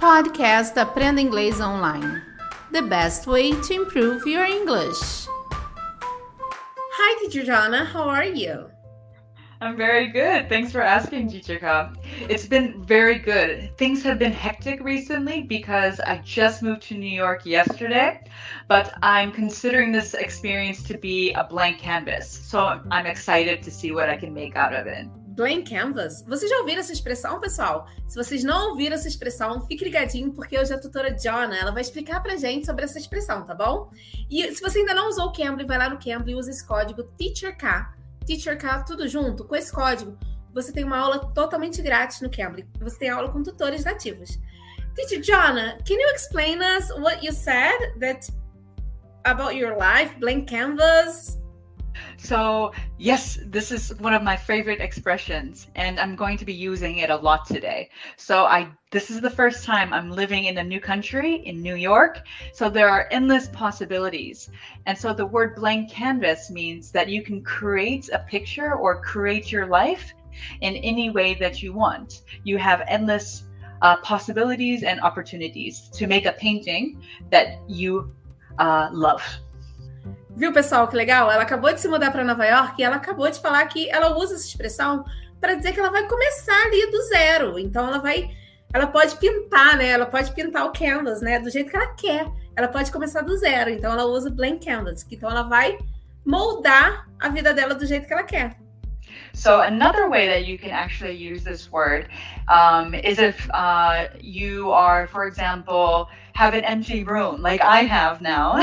Podcast Aprenda Inglês Online. The best way to improve your English. Hi, Teacher Jana. How are you? I'm very good. Thanks for asking, Teacher Ka. It's been very good. Things have been hectic recently because I just moved to New York yesterday, but I'm considering this experience to be a blank canvas. So I'm excited to see what I can make out of it. Blank Canvas. Vocês já ouviram essa expressão, pessoal? Se vocês não ouviram essa expressão, fique ligadinho, porque hoje a tutora Jonna, ela vai explicar pra gente sobre essa expressão, tá bom? E se você ainda não usou o Cambly, vai lá no Cambly e usa esse código TEACHERK, TEACHERK, tudo junto. Com esse código, você tem uma aula totalmente grátis no Cambly. Você tem aula com tutores nativos. Teacher Jonna, can you explain us what you said that about your life, blank canvas? So, yes, this is one of my favorite expressions and I'm going to be using it a lot today. So, I this is the first time I'm living in a new country in New York, so there are endless possibilities. And so the word blank canvas means that you can create a picture or create your life in any way that you want. You have endless uh, possibilities and opportunities to make a painting that you uh, love. Viu, pessoal, que legal? Ela acabou de se mudar para Nova York e ela acabou de falar que ela usa essa expressão para dizer que ela vai começar ali do zero. Então ela vai, ela pode pintar, né? Ela pode pintar o canvas, né? Do jeito que ela quer. Ela pode começar do zero. Então ela usa blank canvas. Então ela vai moldar a vida dela do jeito que ela quer. So another way that you can actually use this word um, is if uh, you are, for example, have an empty room like I have now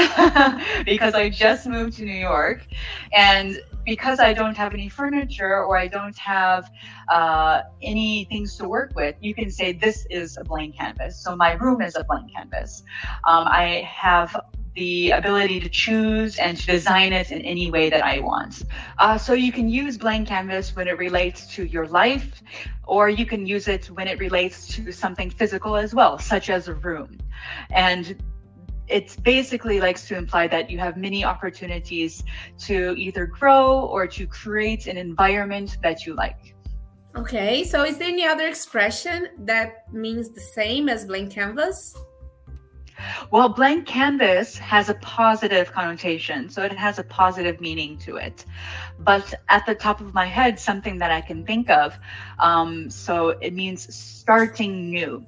because I just moved to New York. And because I don't have any furniture or I don't have uh, any things to work with, you can say this is a blank canvas. So my room is a blank canvas. Um, I have the ability to choose and to design it in any way that I want. Uh, so you can use blank canvas when it relates to your life, or you can use it when it relates to something physical as well, such as a room. And it basically likes to imply that you have many opportunities to either grow or to create an environment that you like. Okay, so is there any other expression that means the same as blank canvas? Well, blank canvas has a positive connotation, so it has a positive meaning to it. But at the top of my head, something that I can think of, um, so it means starting new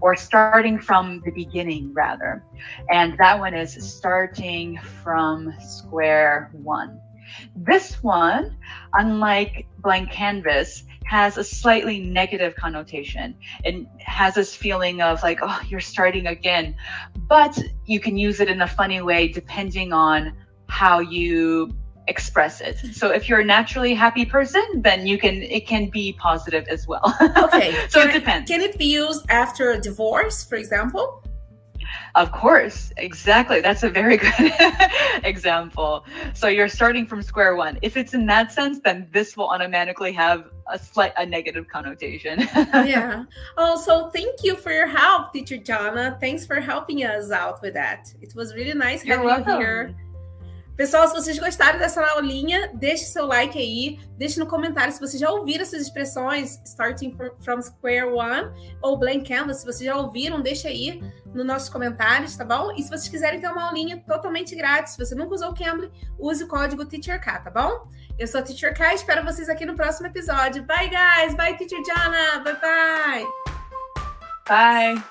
or starting from the beginning, rather. And that one is starting from square one. This one, unlike blank canvas, has a slightly negative connotation. and has this feeling of like, oh, you're starting again. But you can use it in a funny way depending on how you express it. So if you're a naturally happy person, then you can it can be positive as well. Okay. so can it depends. Can it be used after a divorce, for example? Of course, exactly. That's a very good example. So you're starting from square one. If it's in that sense, then this will automatically have a slight a negative connotation. yeah. Oh, so thank you for your help, teacher Jana. Thanks for helping us out with that. It was really nice You're having welcome. you here. Pessoal, se vocês gostaram dessa aulinha, deixe seu like aí, deixe no comentário se vocês já ouviram essas expressões starting from square one ou blank canvas, se vocês já ouviram, deixe aí nos nossos comentários, tá bom? E se vocês quiserem ter uma aulinha totalmente grátis, se você nunca usou o Cambly, use o código TEACHERK, tá bom? Eu sou a Teacher K, espero vocês aqui no próximo episódio. Bye, guys! Bye, Teacher Jana! Bye, bye! Bye!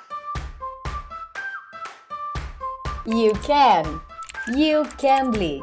You can! You can be!